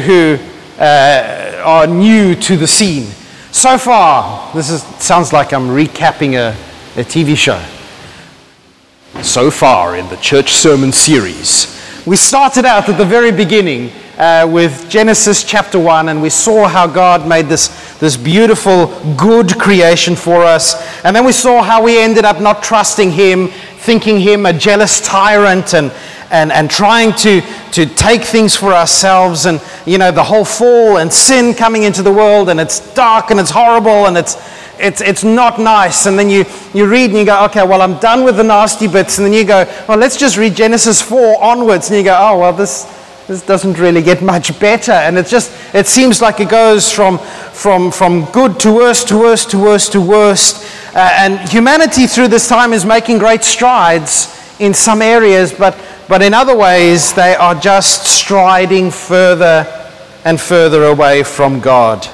who uh, are new to the scene. So far, this is, sounds like I'm recapping a, a TV show. So far in the church sermon series, we started out at the very beginning uh, with Genesis chapter 1, and we saw how God made this, this beautiful, good creation for us. And then we saw how we ended up not trusting Him, thinking Him a jealous tyrant, and, and, and trying to, to take things for ourselves. And, you know, the whole fall and sin coming into the world, and it's dark and it's horrible and it's, it's, it's not nice. And then you, you read and you go, okay, well, I'm done with the nasty bits. And then you go, well, let's just read Genesis 4 onwards. And you go, oh, well, this, this doesn't really get much better. And it just, it seems like it goes from, from, from good to worse to worse to worse to worst. Uh, and humanity through this time is making great strides in some areas, but, but in other ways, they are just striding further and further away from God.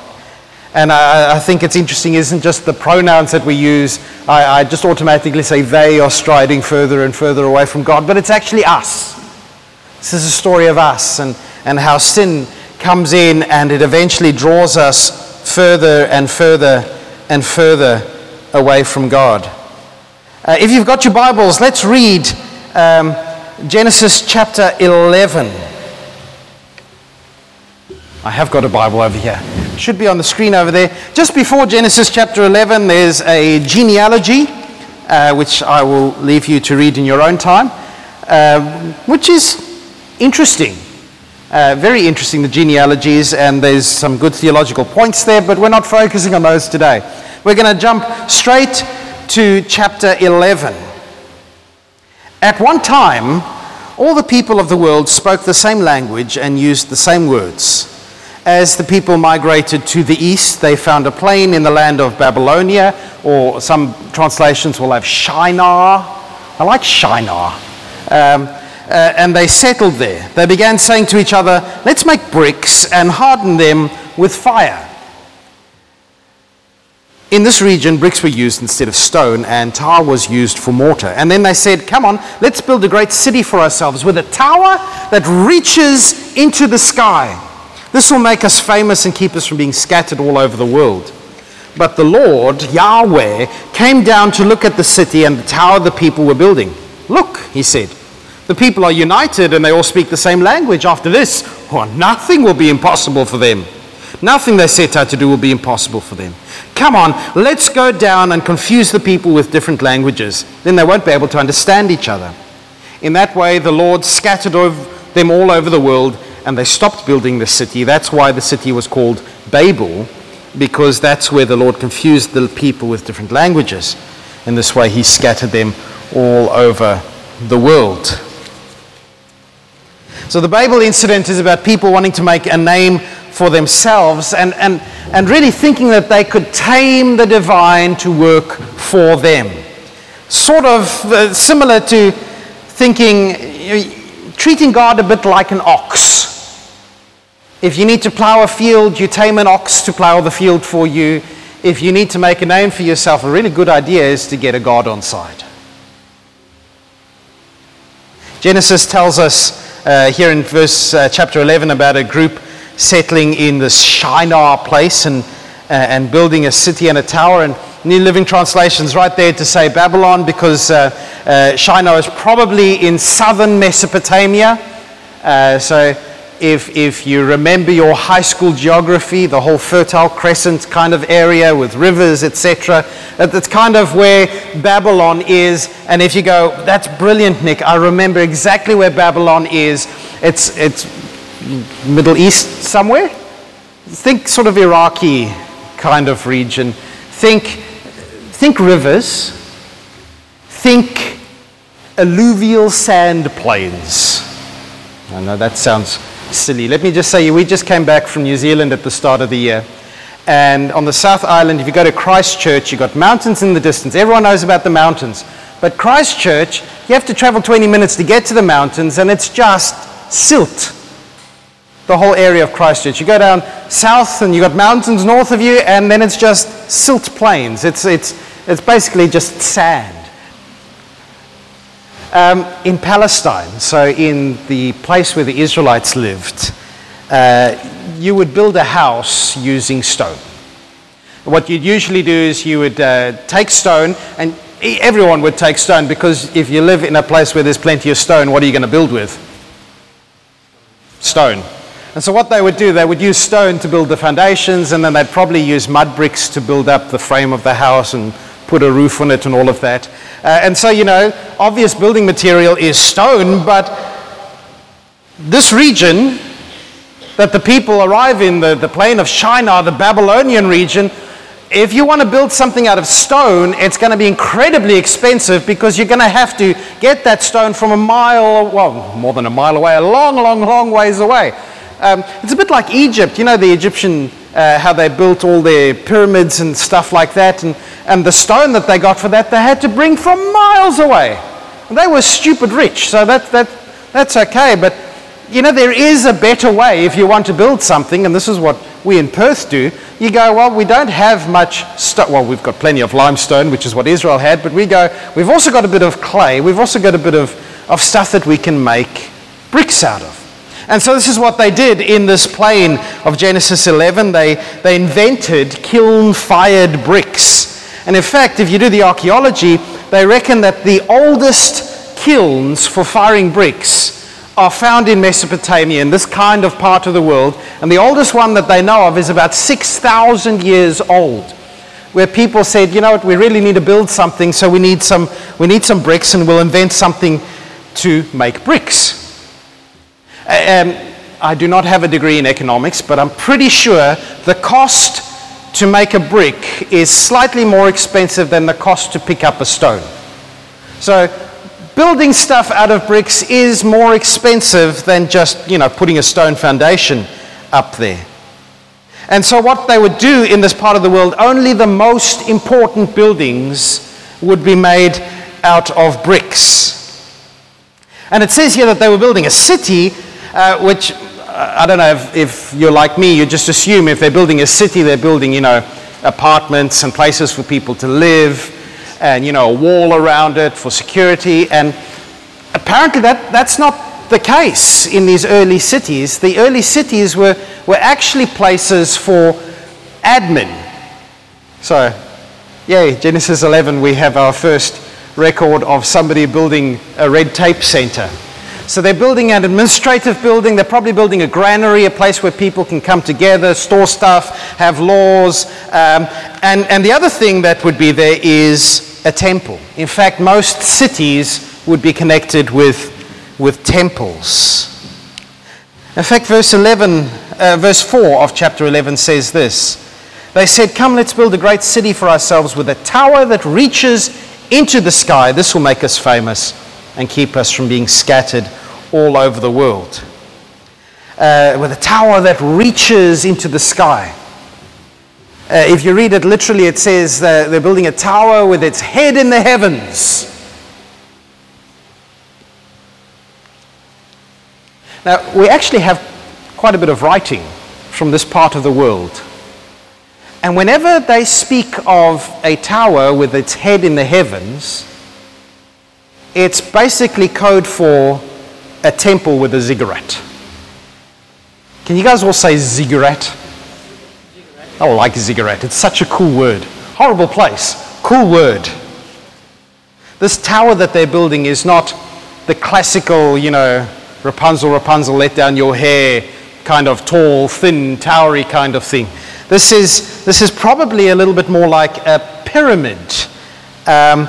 And I, I, think it's interesting, isn't just the pronouns that we use. I, I just automatically say they are striding further and further away from God, but it's actually us. This is a story of us and, and how sin comes in and it eventually draws us further and further and further away from God. Uh, if you've got your Bibles, let's read um, Genesis chapter 11. I have got a Bible over here. Should be on the screen over there. Just before Genesis chapter 11, there's a genealogy, uh, which I will leave you to read in your own time, uh, which is interesting. Uh, very interesting, the genealogies, and there's some good theological points there, but we're not focusing on those today. We're going to jump straight to chapter 11. At one time, all the people of the world spoke the same language and used the same words. As the people migrated to the east, they found a plain in the land of Babylonia, or some translations will have Shinar. I like Shinar. Um, uh, and they settled there. They began saying to each other, Let's make bricks and harden them with fire. In this region, bricks were used instead of stone, and tar was used for mortar. And then they said, Come on, let's build a great city for ourselves with a tower that reaches into the sky. This will make us famous and keep us from being scattered all over the world. But the Lord, Yahweh, came down to look at the city and the tower the people were building. Look, he said, the people are united and they all speak the same language. After this, nothing will be impossible for them. Nothing they set out to do will be impossible for them. Come on, let's go down and confuse the people with different languages. Then they won't be able to understand each other. In that way, the Lord scattered them all over the world and they stopped building the city. That's why the city was called Babel, because that's where the Lord confused the people with different languages. In this way, He scattered them all over the world. So the Babel incident is about people wanting to make a name for themselves and, and, and really thinking that they could tame the divine to work for them. Sort of uh, similar to thinking, treating God a bit like an ox. If you need to plow a field, you tame an ox to plow the field for you. If you need to make a name for yourself, a really good idea is to get a God on side. Genesis tells us uh, here in verse uh, chapter 11 about a group settling in this Shinar place and, uh, and building a city and a tower. And New Living Translations right there to say Babylon because uh, uh, Shinar is probably in southern Mesopotamia. Uh, so if, if you remember your high school geography, the whole Fertile Crescent kind of area with rivers, etc., that's kind of where Babylon is. And if you go, that's brilliant, Nick, I remember exactly where Babylon is. It's, it's Middle East somewhere. Think sort of Iraqi kind of region. Think, think rivers. Think alluvial sand plains. I know that sounds silly. Let me just say, we just came back from New Zealand at the start of the year. And on the South Island, if you go to Christchurch, you've got mountains in the distance. Everyone knows about the mountains. But Christchurch, you have to travel 20 minutes to get to the mountains, and it's just silt. The whole area of Christchurch. You go down south, and you've got mountains north of you, and then it's just silt plains. It's, it's, it's basically just sand. Um, in Palestine, so in the place where the Israelites lived, uh, you would build a house using stone. What you'd usually do is you would uh, take stone, and everyone would take stone because if you live in a place where there's plenty of stone, what are you going to build with? Stone. And so, what they would do, they would use stone to build the foundations, and then they'd probably use mud bricks to build up the frame of the house and put a roof on it and all of that. Uh, and so, you know, obvious building material is stone, but this region that the people arrive in, the, the plain of Shinar, the Babylonian region, if you want to build something out of stone, it's going to be incredibly expensive because you're going to have to get that stone from a mile, well, more than a mile away, a long, long, long ways away. Um, it's a bit like Egypt. You know, the Egyptian, uh, how they built all their pyramids and stuff like that. And, and the stone that they got for that, they had to bring from miles away. And they were stupid rich, so that, that, that's okay. But you know, there is a better way if you want to build something, and this is what we in Perth do. You go, well, we don't have much stuff. Well, we've got plenty of limestone, which is what Israel had, but we go, we've also got a bit of clay. We've also got a bit of, of stuff that we can make bricks out of. And so this is what they did in this plain of Genesis 11. They, they invented kiln fired bricks. And in fact, if you do the archaeology, they reckon that the oldest kilns for firing bricks are found in Mesopotamia, in this kind of part of the world. And the oldest one that they know of is about 6,000 years old, where people said, you know what, we really need to build something, so we need some, we need some bricks, and we'll invent something to make bricks. Um, I do not have a degree in economics, but I'm pretty sure the cost to make a brick is slightly more expensive than the cost to pick up a stone. So building stuff out of bricks is more expensive than just, you know, putting a stone foundation up there. And so, what they would do in this part of the world, only the most important buildings would be made out of bricks. And it says here that they were building a city, uh, which uh, I don't know if, if you're like me, you just assume if they're building a city, they're building, you know, apartments and places for people to live and you know a wall around it for security. And apparently that, that's not the case in these early cities. The early cities were, were actually places for admin. So yay genesis 11 we have our first record of somebody building a red tape center so they're building an administrative building. They're probably building a granary, a place where people can come together, store stuff, have laws. Um, and, and the other thing that would be there is a temple. In fact, most cities would be connected with, with temples. In fact, verse 11, uh, verse 4 of chapter 11 says this. They said, Come, let's build a great city for ourselves with a tower that reaches into the sky. This will make us famous and keep us from being scattered all over the world. Uh, with a tower that reaches into the sky. Uh, if you read it literally, it says they're building a tower with its head in the heavens. Now, we actually have quite a bit of writing from this part of the world. And whenever they speak of a tower with its head in the heavens, it's basically code for a temple with a ziggurat. Can you guys all say ziggurat? I like ziggurat. It's such a cool word. Horrible place. Cool word. This tower that they're building is not the classical, you know, Rapunzel, Rapunzel, let down your hair kind of tall, thin, towery kind of thing. This is, this is probably a little bit more like a pyramid. Um,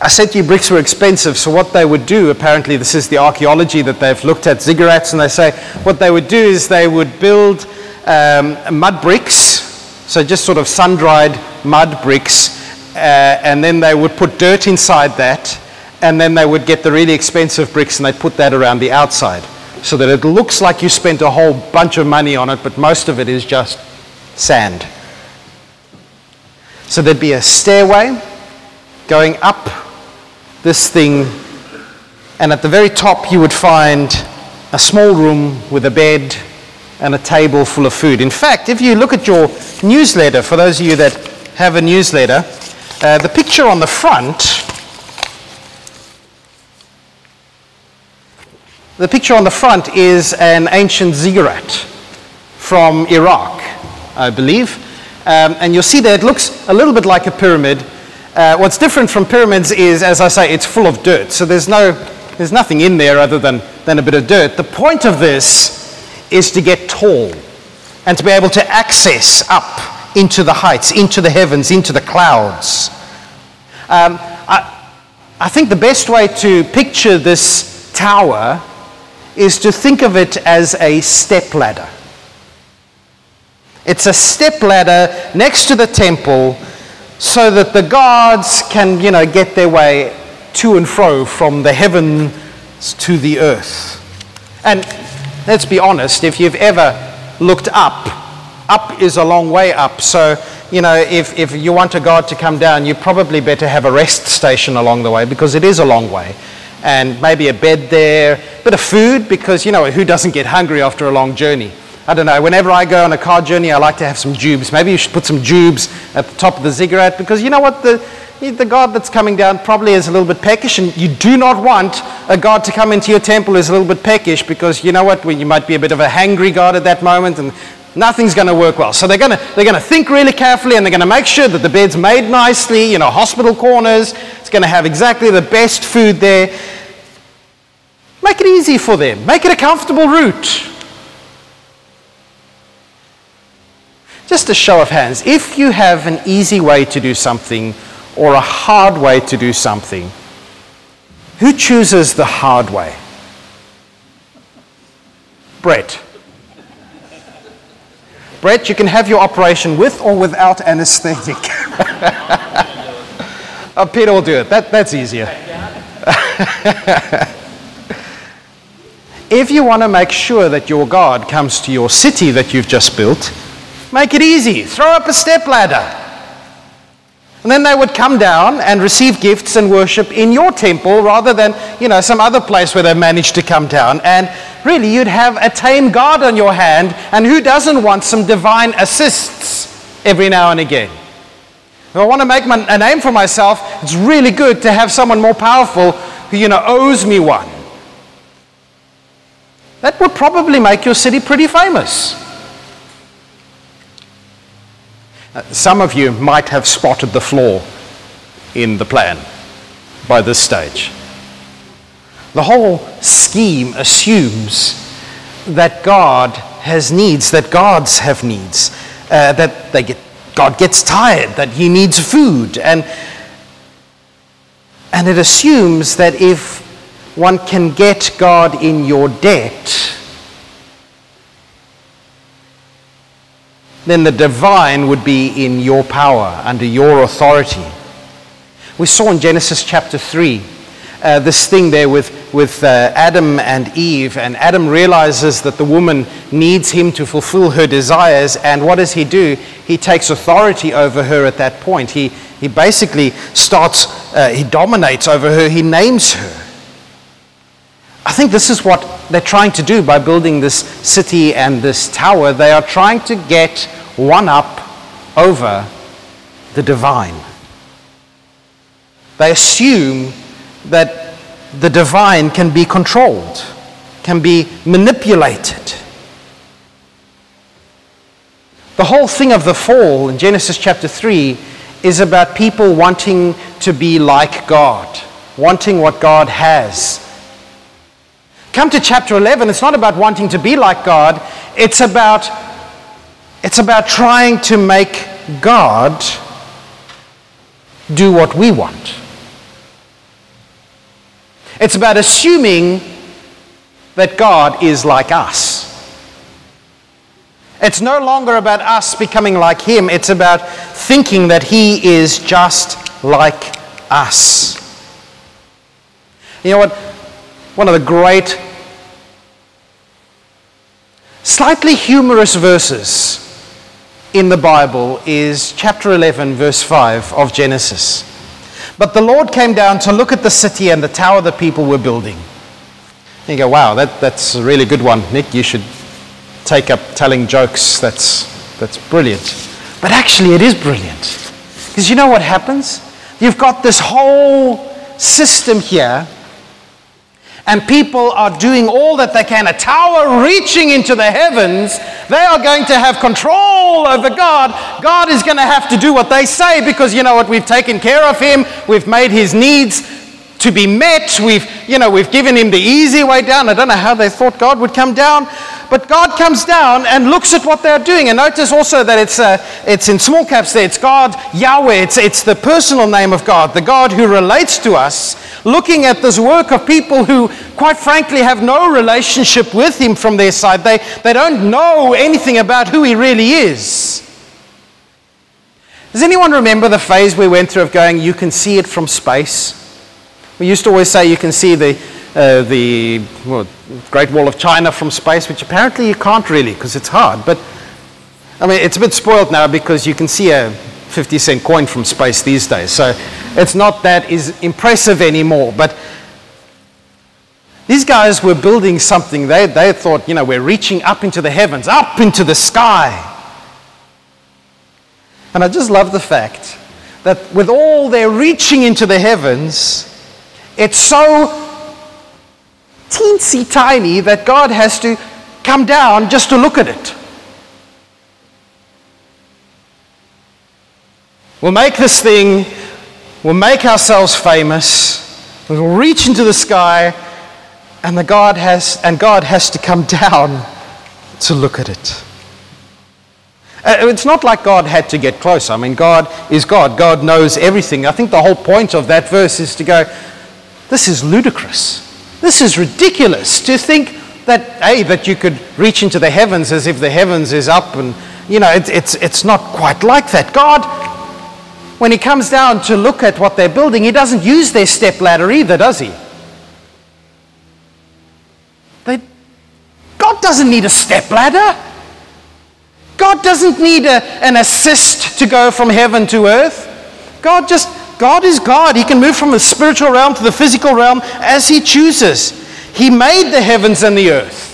I said to you bricks were expensive, so what they would do, apparently, this is the archaeology that they've looked at ziggurats, and they say what they would do is they would build um, mud bricks, so just sort of sun dried mud bricks, uh, and then they would put dirt inside that, and then they would get the really expensive bricks and they'd put that around the outside so that it looks like you spent a whole bunch of money on it, but most of it is just sand. So there'd be a stairway going up this thing, and at the very top you would find a small room with a bed and a table full of food. In fact, if you look at your newsletter, for those of you that have a newsletter, uh, the picture on the front the picture on the front is an ancient ziggurat from Iraq, I believe. Um, and you'll see that it looks a little bit like a pyramid. Uh, what's different from pyramids is, as I say, it's full of dirt. So there's, no, there's nothing in there other than, than a bit of dirt. The point of this is to get tall and to be able to access up into the heights, into the heavens, into the clouds. Um, I, I think the best way to picture this tower is to think of it as a step ladder. It's a step ladder next to the temple so that the gods can, you know, get their way to and fro from the heavens to the earth. And let's be honest, if you've ever looked up, up is a long way up. So, you know, if, if you want a God to come down, you probably better have a rest station along the way because it is a long way. And maybe a bed there, a bit of food because, you know, who doesn't get hungry after a long journey? I don't know, whenever I go on a car journey, I like to have some jubes. Maybe you should put some jubes at the top of the ziggurat because you know what? The, the God that's coming down probably is a little bit peckish, and you do not want a God to come into your temple who's a little bit peckish because you know what? Well, you might be a bit of a hangry God at that moment, and nothing's going to work well. So they're going to they're going to think really carefully, and they're going to make sure that the bed's made nicely, you know, hospital corners. It's going to have exactly the best food there. Make it easy for them. Make it a comfortable route. Just a show of hands. If you have an easy way to do something or a hard way to do something, who chooses the hard way? Brett. Brett, you can have your operation with or without anesthetic. oh, Peter will do it. That, that's easier. if you want to make sure that your God comes to your city that you've just built, Make it easy. Throw up a step ladder. And then they would come down and receive gifts and worship in your temple rather than, you know, some other place where they managed to come down. And really, you'd have a tame God on your hand. And who doesn't want some divine assists every now and again? If I want to make my, a name for myself, it's really good to have someone more powerful who, you know, owes me one. That would probably make your city pretty famous. Uh, some of you might have spotted the flaw in the plan by this stage. The whole scheme assumes that God has needs, that gods have needs, uh, that they get, God gets tired, that he needs food. And, and it assumes that if one can get God in your debt, then the divine would be in your power, under your authority. We saw in Genesis chapter 3 uh, this thing there with, with uh, Adam and Eve, and Adam realizes that the woman needs him to fulfill her desires, and what does he do? He takes authority over her at that point. He, he basically starts, uh, he dominates over her, he names her. I think this is what they're trying to do by building this city and this tower. They are trying to get one up over the divine. They assume that the divine can be controlled, can be manipulated. The whole thing of the fall in Genesis chapter 3 is about people wanting to be like God, wanting what God has. Come to chapter 11, it's not about wanting to be like God, it's about it's about trying to make God do what we want. It's about assuming that God is like us. It's no longer about us becoming like Him, it's about thinking that He is just like us. You know what? One of the great, slightly humorous verses in the Bible is chapter 11, verse 5 of Genesis. But the Lord came down to look at the city and the tower the people were building. You go, wow, that, that's a really good one. Nick, you should take up telling jokes. That's, that's brilliant. But actually, it is brilliant. Because you know what happens? You've got this whole system here, and people are doing all that they can, a tower reaching into the heavens, they are going to have control over God. God is going to have to do what they say because you know what? We've taken care of him, we've made his needs to be met. We've, you know, we've given him the easy way down. I don't know how they thought God would come down, but God comes down and looks at what they're doing. And notice also that it's, uh, it's in small caps there. It's God, Yahweh. It's, it's the personal name of God, the God who relates to us, looking at this work of people who, quite frankly, have no relationship with him from their side. They, they don't know anything about who he really is. Does anyone remember the phase we went through of going, you can see it from space? We used to always say you can see the, uh, the well, Great Wall of China from space, which apparently you can't really because it's hard. But I mean, it's a bit spoiled now because you can see a 50 cent coin from space these days. So it's not that is impressive anymore. But these guys were building something. They, they thought, you know, we're reaching up into the heavens, up into the sky. And I just love the fact that with all their reaching into the heavens, it's so teensy tiny that God has to come down just to look at it. We'll make this thing, we'll make ourselves famous, we'll reach into the sky, and the God has and God has to come down to look at it. Uh, it's not like God had to get close. I mean, God is God. God knows everything. I think the whole point of that verse is to go, this is ludicrous. This is ridiculous to think that, A, that you could reach into the heavens as if the heavens is up and, you know, it, it's, it's not quite like that. God, when He comes down to look at what they're building, He doesn't use their step ladder either, does He? They, God doesn't need a step ladder. God doesn't need a, an assist to go from heaven to earth. God just God is God. He can move from the spiritual realm to the physical realm as He chooses. He made the heavens and the earth.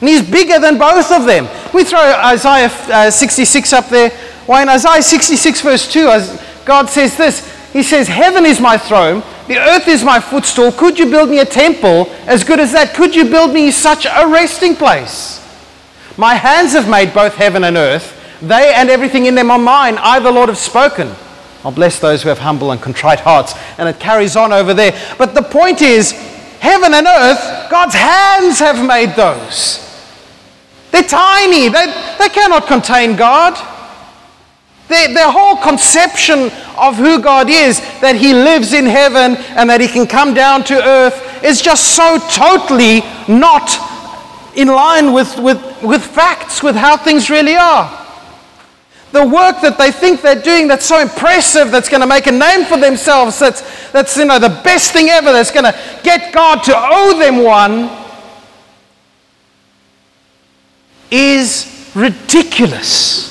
And He's bigger than both of them. We throw Isaiah uh, 66 up there. Why, in Isaiah 66, verse 2, God says this He says, Heaven is my throne, the earth is my footstool. Could you build me a temple as good as that? Could you build me such a resting place? My hands have made both heaven and earth. They and everything in them are mine. I, the Lord, have spoken. I'll bless those who have humble and contrite hearts. And it carries on over there. But the point is, heaven and earth, God's hands have made those. They're tiny, they, they cannot contain God. Their, their whole conception of who God is, that He lives in heaven and that He can come down to earth, is just so totally not in line with, with, with facts, with how things really are the work that they think they're doing that's so impressive, that's going to make a name for themselves, that's, that's you know, the best thing ever, that's going to get God to owe them one, is ridiculous.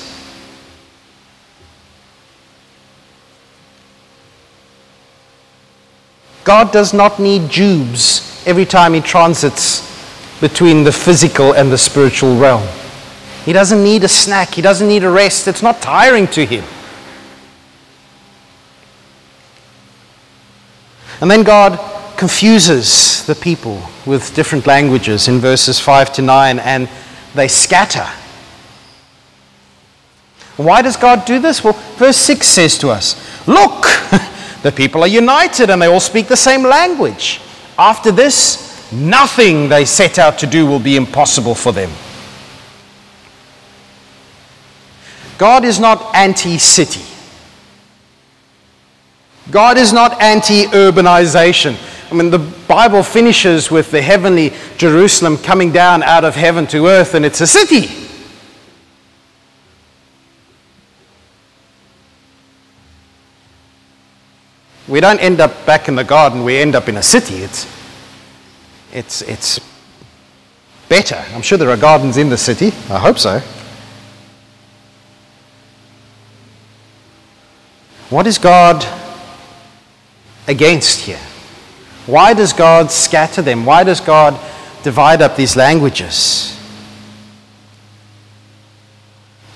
God does not need jubes every time he transits between the physical and the spiritual realm. He doesn't need a snack. He doesn't need a rest. It's not tiring to him. And then God confuses the people with different languages in verses 5 to 9, and they scatter. Why does God do this? Well, verse 6 says to us Look, the people are united and they all speak the same language. After this, nothing they set out to do will be impossible for them. God is not anti city. God is not anti urbanization. I mean, the Bible finishes with the heavenly Jerusalem coming down out of heaven to earth, and it's a city. We don't end up back in the garden, we end up in a city. It's, it's, it's better. I'm sure there are gardens in the city. I hope so. What is God against here? Why does God scatter them? Why does God divide up these languages?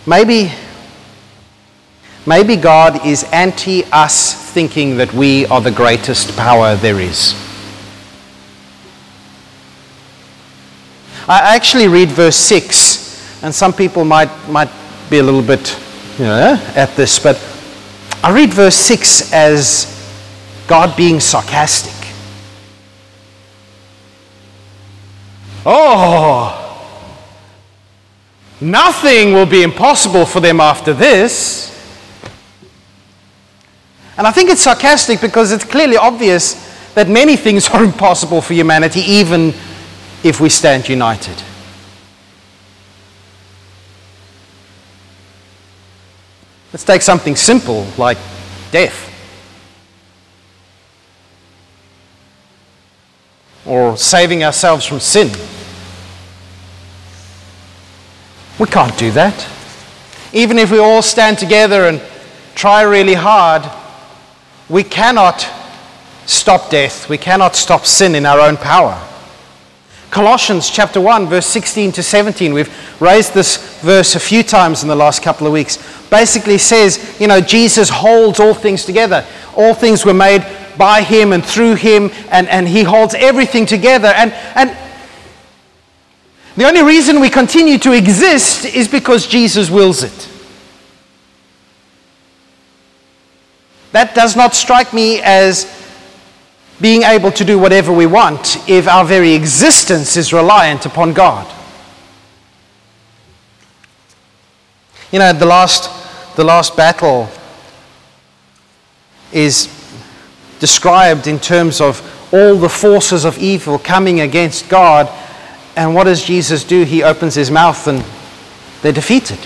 Maybe, maybe God is anti us thinking that we are the greatest power there is. I actually read verse 6, and some people might, might be a little bit you know, at this, but I read verse 6 as God being sarcastic. Oh, nothing will be impossible for them after this. And I think it's sarcastic because it's clearly obvious that many things are impossible for humanity, even if we stand united. Let's take something simple like death. Or saving ourselves from sin. We can't do that. Even if we all stand together and try really hard, we cannot stop death. We cannot stop sin in our own power. Colossians chapter 1, verse 16 to 17, we've raised this verse a few times in the last couple of weeks, basically says, you know, Jesus holds all things together. All things were made by him and through him, and, and he holds everything together. And, and the only reason we continue to exist is because Jesus wills it. That does not strike me as being able to do whatever we want if our very existence is reliant upon God. You know, the last, the last battle is described in terms of all the forces of evil coming against God and what does Jesus do? He opens his mouth and they're defeated.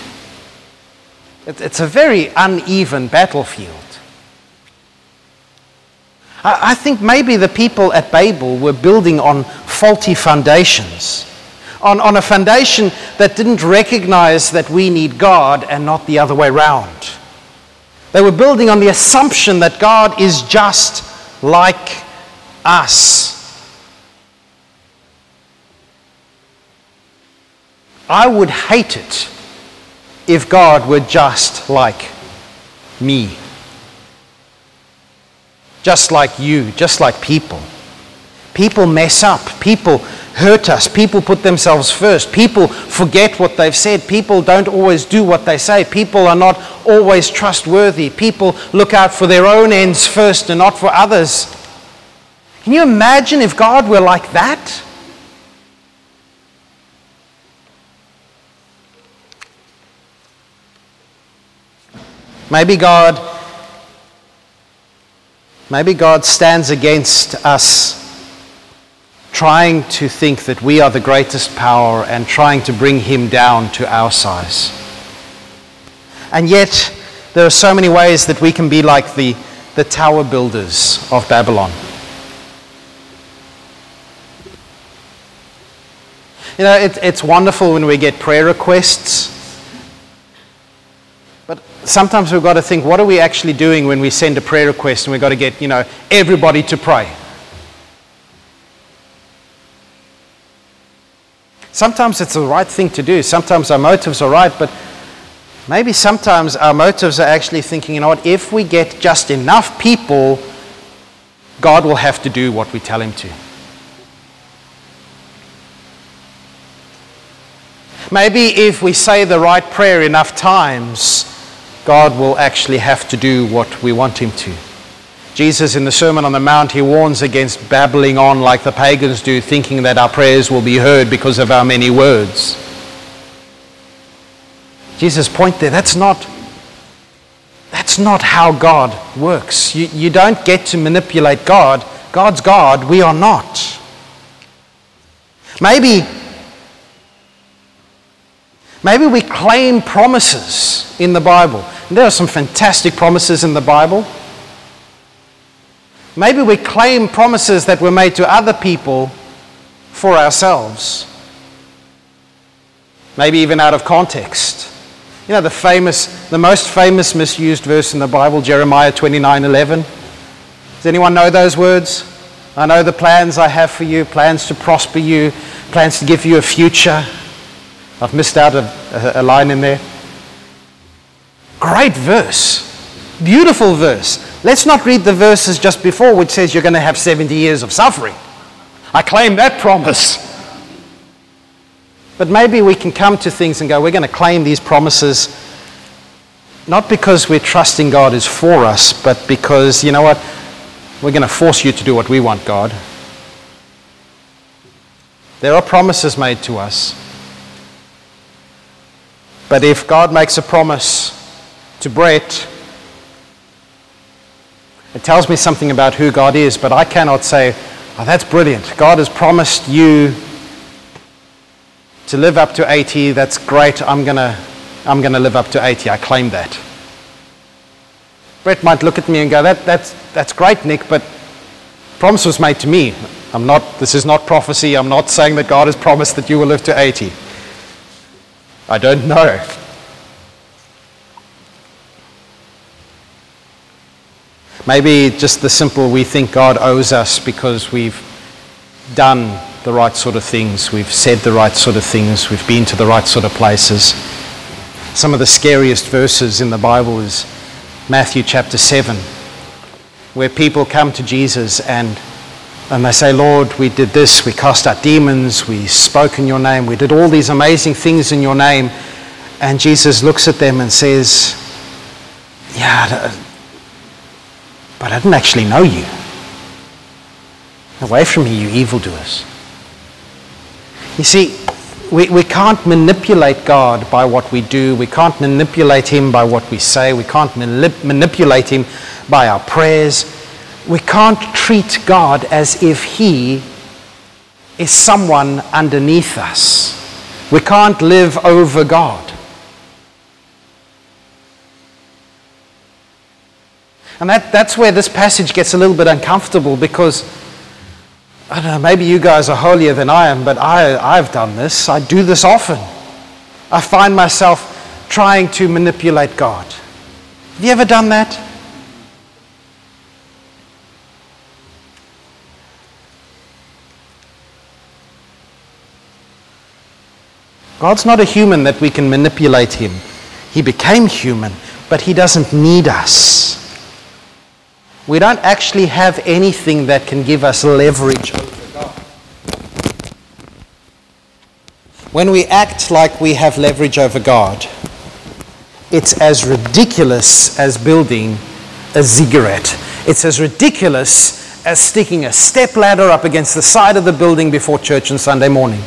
It's a very uneven battlefield. I think maybe the people at Babel were building on faulty foundations, on, on a foundation that didn't recognize that we need God and not the other way around. They were building on the assumption that God is just like us. I would hate it if God were just like me. Just like you, just like people. People mess up. People hurt us. People put themselves first. People forget what they've said. People don't always do what they say. People are not always trustworthy. People look out for their own ends first and not for others. Can you imagine if God were like that? Maybe God maybe God stands against us trying to think that we are the greatest power and trying to bring him down to our size. And yet there are so many ways that we can be like the, the tower builders of Babylon. You know, it, it's wonderful when we get prayer requests But sometimes we've got to think, what are we actually doing when we send a prayer request and we've got to get, you know, everybody to pray? Sometimes it's the right thing to do. Sometimes our motives are right, but maybe sometimes our motives are actually thinking, you know what, if we get just enough people, God will have to do what we tell him to. Maybe if we say the right prayer enough times, God will actually have to do what we want him to. Jesus, in the Sermon on the Mount, he warns against babbling on like the pagans do, thinking that our prayers will be heard because of our many words. Jesus' point there, that's not, that's not how God works. You, you don't get to manipulate God. God's God, we are not. Maybe Maybe we claim promises in the Bible. And there are some fantastic promises in the Bible. Maybe we claim promises that were made to other people for ourselves. Maybe even out of context. You know, the famous, the most famous misused verse in the Bible, Jeremiah 29 11. Does anyone know those words? I know the plans I have for you, plans to prosper you, plans to give you a future. I've missed out a, a, line in there. Great verse. Beautiful verse. Let's not read the verses just before, which says you're going to have 70 years of suffering. I claim that promise. But maybe we can come to things and go, we're going to claim these promises not because we're trusting God is for us, but because, you know what, we're going to force you to do what we want, God. There are promises made to us. But if God makes a promise to Brett, it tells me something about who God is, but I cannot say, oh, that's brilliant. God has promised you to live up to 80. That's great. I'm going to I'm going to live up to 80. I claim that. Brett might look at me and go, that, that's, that's great, Nick, but promise was made to me. I'm not, this is not prophecy. I'm not saying that God has promised that you will live to 80. I don't know. Maybe just the simple we think God owes us because we've done the right sort of things, we've said the right sort of things, we've been to the right sort of places. Some of the scariest verses in the Bible is Matthew chapter 7, where people come to Jesus and, and they say, Lord, we did this, we cast out demons, we spoke in your name, we did all these amazing things in your name. And Jesus looks at them and says, Yeah, but I didn't actually know you. Away from me, you evildoers. You see, we, we can't manipulate God by what we do. We can't manipulate Him by what we say. We can't manip- manipulate Him by our prayers. We can't treat God as if He is someone underneath us. We can't live over God. And that, that's where this passage gets a little bit uncomfortable because, I don't know, maybe you guys are holier than I am, but I, I've done this. I do this often. I find myself trying to manipulate God. Have you ever done that? God's not a human that we can manipulate him. He became human, but he doesn't need us. We don't actually have anything that can give us leverage over God. When we act like we have leverage over God, it's as ridiculous as building a ziggurat. It's as ridiculous as sticking a step ladder up against the side of the building before church on Sunday morning.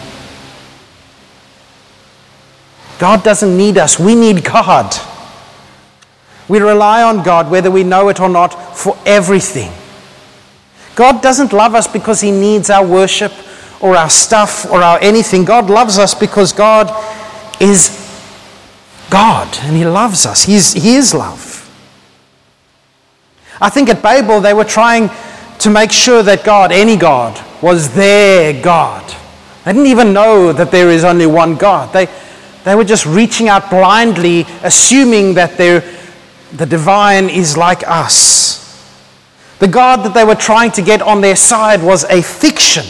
God doesn't need us, we need God. We rely on God, whether we know it or not, for everything. God doesn't love us because He needs our worship or our stuff or our anything. God loves us because God is God and He loves us. He's, he is love. I think at Babel they were trying to make sure that God, any God, was their God. They didn't even know that there is only one God. They, they were just reaching out blindly, assuming that they're the divine is like us. The God that they were trying to get on their side was a fiction.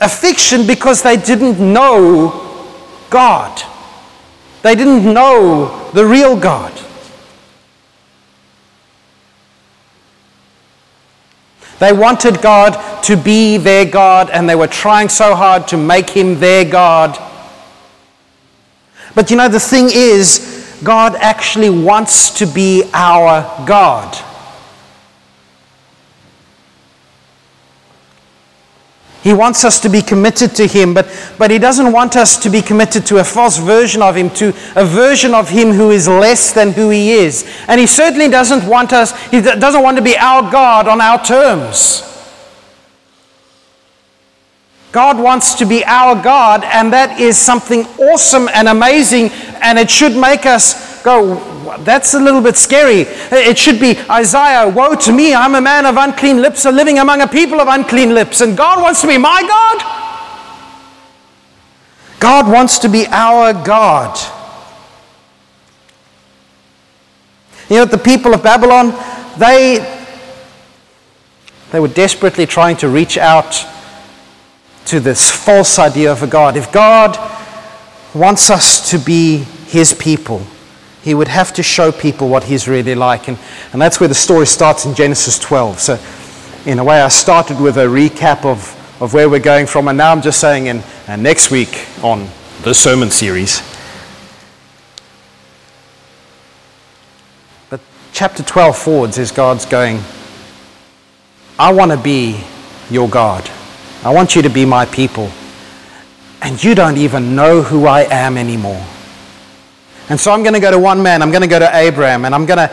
A fiction because they didn't know God. They didn't know the real God. They wanted God to be their God, and they were trying so hard to make him their God but you know, the thing is, God actually wants to be our God. He wants us to be committed to Him, but, but He doesn't want us to be committed to a false version of Him, to a version of Him who is less than who He is. And He certainly doesn't want us, He doesn't want to be our God on our terms. God wants to be our God, and that is something awesome and amazing, and it should make us go, that's a little bit scary. It should be Isaiah, woe to me, I'm a man of unclean lips, a living among a people of unclean lips, and God wants to be my God? God wants to be our God. You know, the people of Babylon, they, they were desperately trying to reach out to this false idea of a God. If God wants us to be his people, he would have to show people what he's really like. And, and that's where the story starts in Genesis 12. So, in a way, I started with a recap of of where we're going from. And now I'm just saying, and, and uh, next week on the sermon series. But chapter 12 forwards is God's going, I want to be your God. I want you to be my people. And you don't even know who I am anymore. And so I'm going to go to one man. I'm going to go to Abraham and I'm going to,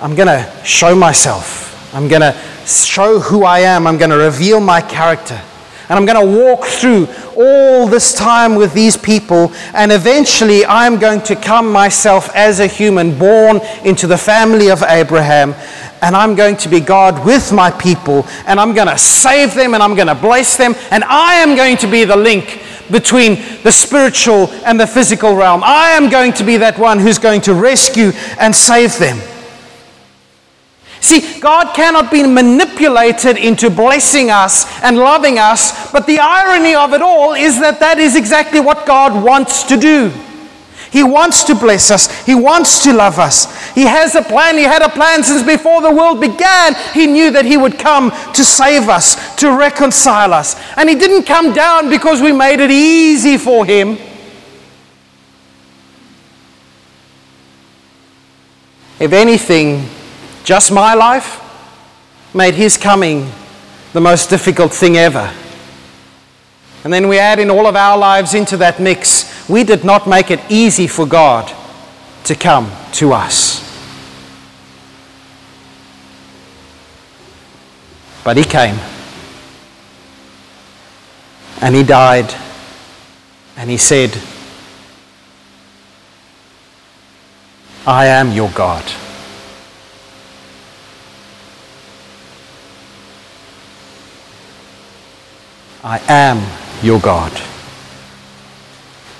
I'm going to show myself. I'm going to show who I am. I'm going to reveal my character. And I'm going to walk through all this time with these people. And eventually, I'm going to come myself as a human born into the family of Abraham. And I'm going to be God with my people. And I'm going to save them and I'm going to bless them. And I am going to be the link between the spiritual and the physical realm. I am going to be that one who's going to rescue and save them. See, God cannot be manipulated into blessing us and loving us, but the irony of it all is that that is exactly what God wants to do. He wants to bless us. He wants to love us. He has a plan. He had a plan since before the world began. He knew that He would come to save us, to reconcile us. And He didn't come down because we made it easy for Him. If anything, just my life made his coming the most difficult thing ever. And then we add in all of our lives into that mix. We did not make it easy for God to come to us. But he came. And he died. And he said, I am your God. I am your God.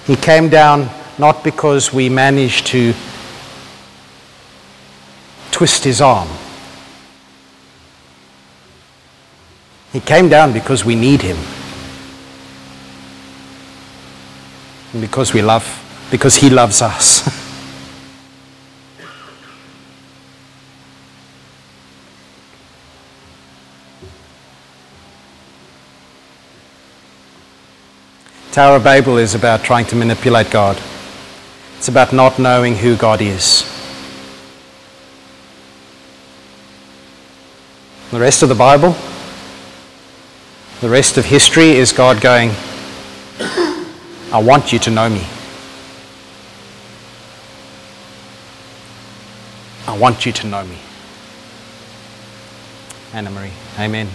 He came down not because we managed to twist his arm. He came down because we need him. And because we love, because he loves us. Tower of Babel is about trying to manipulate God. It's about not knowing who God is. The rest of the Bible, the rest of history is God going, I want you to know me. I want you to know me. Anna Marie. Amen.